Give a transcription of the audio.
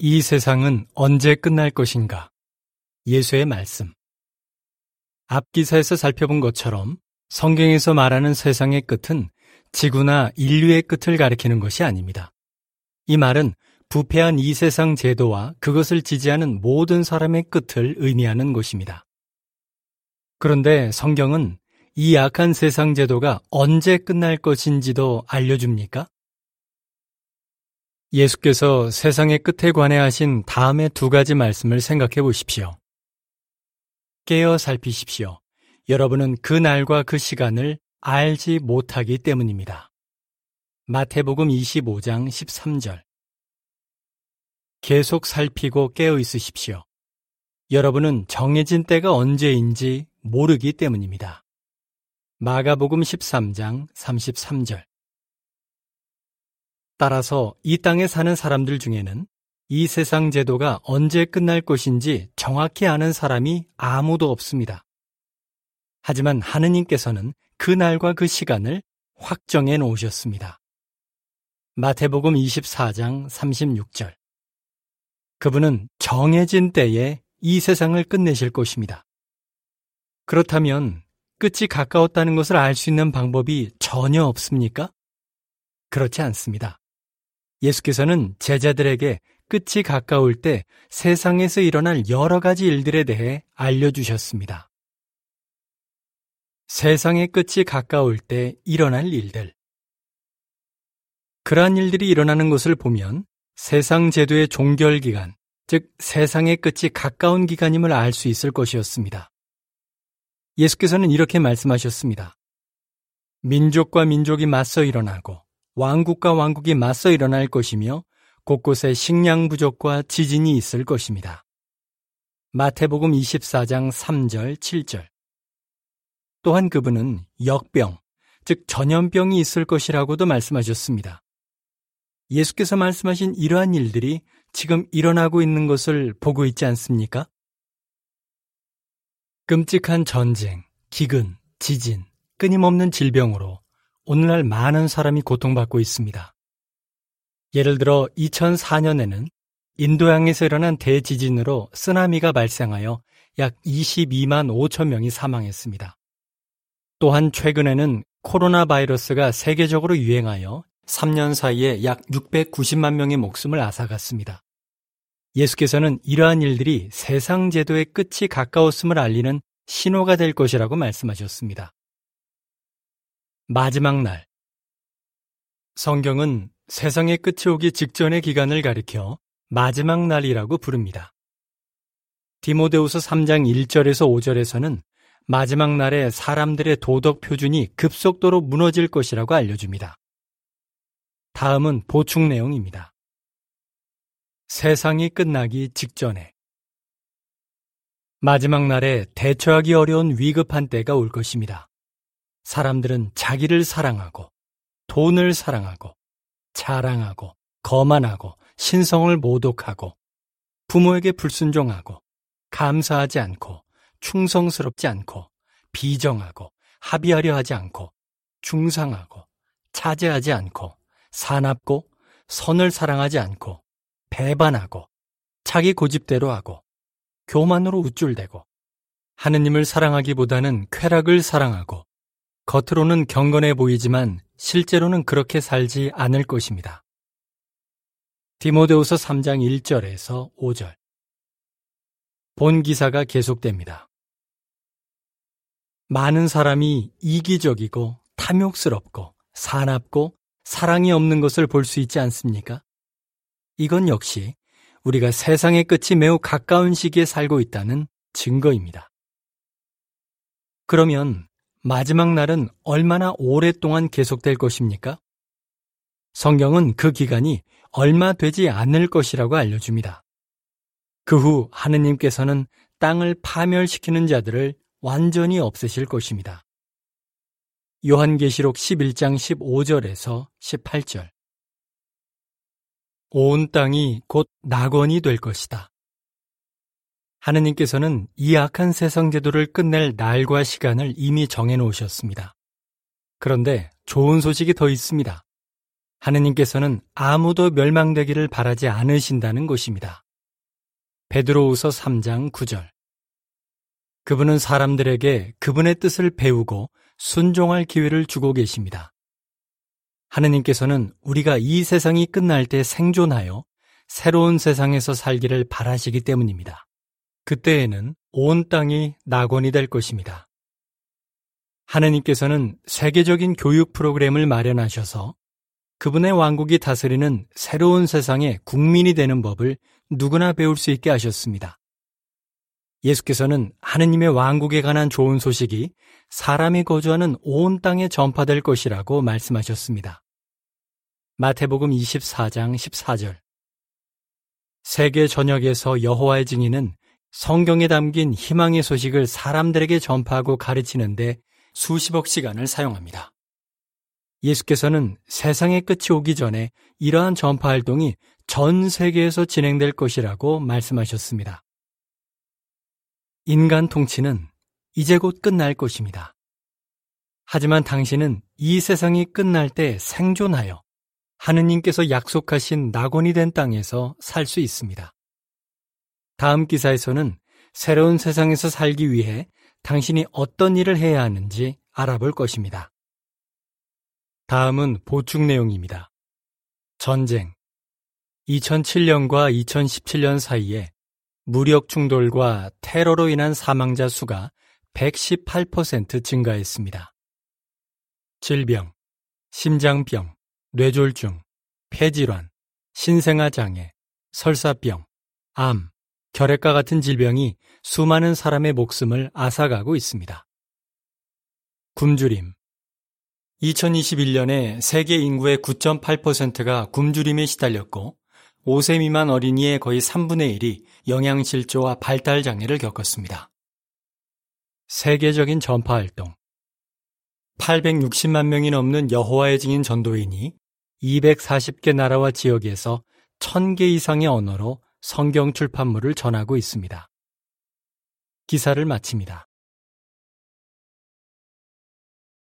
이 세상은 언제 끝날 것인가? 예수의 말씀. 앞 기사에서 살펴본 것처럼 성경에서 말하는 세상의 끝은 지구나 인류의 끝을 가리키는 것이 아닙니다. 이 말은 부패한 이 세상 제도와 그것을 지지하는 모든 사람의 끝을 의미하는 것입니다. 그런데 성경은 이 악한 세상 제도가 언제 끝날 것인지도 알려줍니까? 예수께서 세상의 끝에 관해 하신 다음의 두 가지 말씀을 생각해 보십시오. 깨어 살피십시오. 여러분은 그 날과 그 시간을 알지 못하기 때문입니다. 마태복음 25장 13절. 계속 살피고 깨어 있으십시오. 여러분은 정해진 때가 언제인지 모르기 때문입니다. 마가복음 13장 33절. 따라서 이 땅에 사는 사람들 중에는 이 세상 제도가 언제 끝날 것인지 정확히 아는 사람이 아무도 없습니다. 하지만 하느님께서는 그 날과 그 시간을 확정해 놓으셨습니다. 마태복음 24장 36절. 그분은 정해진 때에 이 세상을 끝내실 것입니다. 그렇다면 끝이 가까웠다는 것을 알 수 있는 방법이 전혀 없습니까? 그렇지 않습니다. 예수께서는 제자들에게 끝이 가까울 때 세상에서 일어날 여러 가지 일들에 대해 알려주셨습니다. 세상의 끝이 가까울 때 일어날 일들. 그러한 일들이 일어나는 것을 보면 세상 제도의 종결 기간, 즉 세상의 끝이 가까운 기간임을 알 수 있을 것이었습니다. 예수께서는 이렇게 말씀하셨습니다. 민족과 민족이 맞서 일어나고 왕국과 왕국이 맞서 일어날 것이며 곳곳에 식량 부족과 지진이 있을 것입니다. 마태복음 24장 3절, 7절. 또한 그분은 역병, 즉 전염병이 있을 것이라고도 말씀하셨습니다. 예수께서 말씀하신 이러한 일들이 지금 일어나고 있는 것을 보고 있지 않습니까? 끔찍한 전쟁, 기근, 지진, 끊임없는 질병으로 오늘날 많은 사람이 고통받고 있습니다. 예를 들어 2004년에는 인도양에서 일어난 대지진으로 쓰나미가 발생하여 약 22만 5천 명이 사망했습니다. 또한 최근에는 코로나 바이러스가 세계적으로 유행하여 3년 사이에 약 690만 명의 목숨을 앗아갔습니다. 예수께서는 이러한 일들이 세상 제도의 끝이 가까웠음을 알리는 신호가 될 것이라고 말씀하셨습니다. 마지막 날. 성경은 세상의 끝이 오기 직전의 기간을 가리켜 마지막 날이라고 부릅니다. 디모데우스 3장 1절에서 5절에서는 마지막 날에 사람들의 도덕 표준이 급속도로 무너질 것이라고 알려줍니다. 다음은 보충 내용입니다. 세상이 끝나기 직전에 마지막 날에 대처하기 어려운 위급한 때가 올 것입니다. 사람들은 자기를 사랑하고 돈을 사랑하고 자랑하고 거만하고 신성을 모독하고 부모에게 불순종하고 감사하지 않고 충성스럽지 않고 비정하고 합의하려 하지 않고 중상하고 차지하지 않고 사납고 선을 사랑하지 않고 배반하고 자기 고집대로 하고 교만으로 우쭐대고 하느님을 사랑하기보다는 쾌락을 사랑하고 겉으로는 경건해 보이지만 실제로는 그렇게 살지 않을 것입니다. 디모데우서 3장 1절에서 5절. 본 기사가 계속됩니다. 많은 사람이 이기적이고 탐욕스럽고 사납고 사랑이 없는 것을 볼 수 있지 않습니까? 이건 역시 우리가 세상의 끝이 매우 가까운 시기에 살고 있다는 증거입니다. 그러면 마지막 날은 얼마나 오랫동안 계속될 것입니까? 성경은 그 기간이 얼마 되지 않을 것이라고 알려줍니다. 그 후 하느님께서는 땅을 파멸시키는 자들을 완전히 없애실 것입니다. 요한계시록 11장 15절에서 18절. 온 땅이 곧 낙원이 될 것이다. 하느님께서는 이 악한 세상 제도를 끝낼 날과 시간을 이미 정해 놓으셨습니다. 그런데 좋은 소식이 더 있습니다. 하느님께서는 아무도 멸망되기를 바라지 않으신다는 것입니다. 베드로우서 3장 9절. 그분은 사람들에게 그분의 뜻을 배우고 순종할 기회를 주고 계십니다. 하느님께서는 우리가 이 세상이 끝날 때 생존하여 새로운 세상에서 살기를 바라시기 때문입니다. 그때에는 온 땅이 낙원이 될 것입니다. 하느님께서는 세계적인 교육 프로그램을 마련하셔서 그분의 왕국이 다스리는 새로운 세상의 국민이 되는 법을 누구나 배울 수 있게 하셨습니다. 예수께서는 하느님의 왕국에 관한 좋은 소식이 사람이 거주하는 온 땅에 전파될 것이라고 말씀하셨습니다. 마태복음 24장 14절 세계 전역에서 여호와의 증인은 성경에 담긴 희망의 소식을 사람들에게 전파하고 가르치는데 수십억 시간을 사용합니다. 예수께서는 세상의 끝이 오기 전에 이러한 전파 활동이 전 세계에서 진행될 것이라고 말씀하셨습니다. 인간 통치는 이제 곧 끝날 것입니다. 하지만 당신은 이 세상이 끝날 때 생존하여 하느님께서 약속하신 낙원이 된 땅에서 살 수 있습니다. 다음 기사에서는 새로운 세상에서 살기 위해 당신이 어떤 일을 해야 하는지 알아볼 것입니다. 다음은 보충 내용입니다. 전쟁. 2007년과 2017년 사이에 무력 충돌과 테러로 인한 사망자 수가 118% 증가했습니다. 질병, 심장병, 뇌졸중, 폐질환, 신생아 장애, 설사병, 암, 결핵과 같은 질병이 수많은 사람의 목숨을 앗아가고 있습니다. 굶주림 2021년에 세계 인구의 9.8%가 굶주림에 시달렸고 5세 미만 어린이의 거의 3분의 1이 영양실조와 발달장애를 겪었습니다. 세계적인 전파 활동 860만 명이 넘는 여호와의 증인 전도인이 240개 나라와 지역에서 1000개 이상의 언어로 성경 출판물을 전하고 있습니다. 기사를 마칩니다.